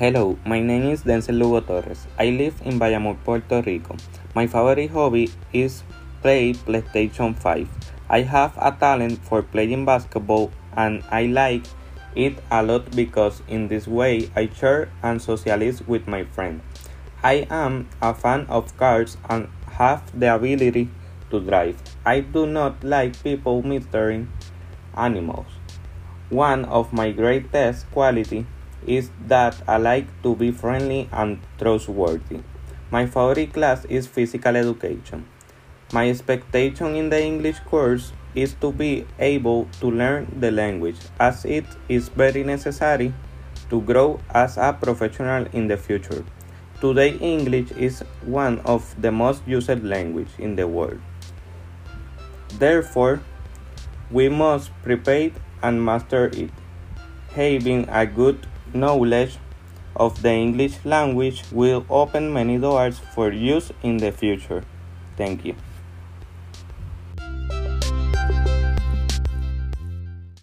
Hello, my name is Denzel Lugo Torres. I live in Bayamón, Puerto Rico. My favorite hobby is play PlayStation 5. I have a talent for playing basketball and I like it a lot because in this way I share and socialize with my friends. I am a fan of cars and have the ability to drive. I do not like people murdering animals. One of my greatest qualities is that I like to be friendly and trustworthy. My favorite class is physical education. My expectation in the English course is to be able to learn the language as it is very necessary to grow as a professional in the future. Today English is one of the most used language in the world. Therefore, we must prepare and master it. Having a good knowledge of the English language will open many doors for use in the future. Thank you.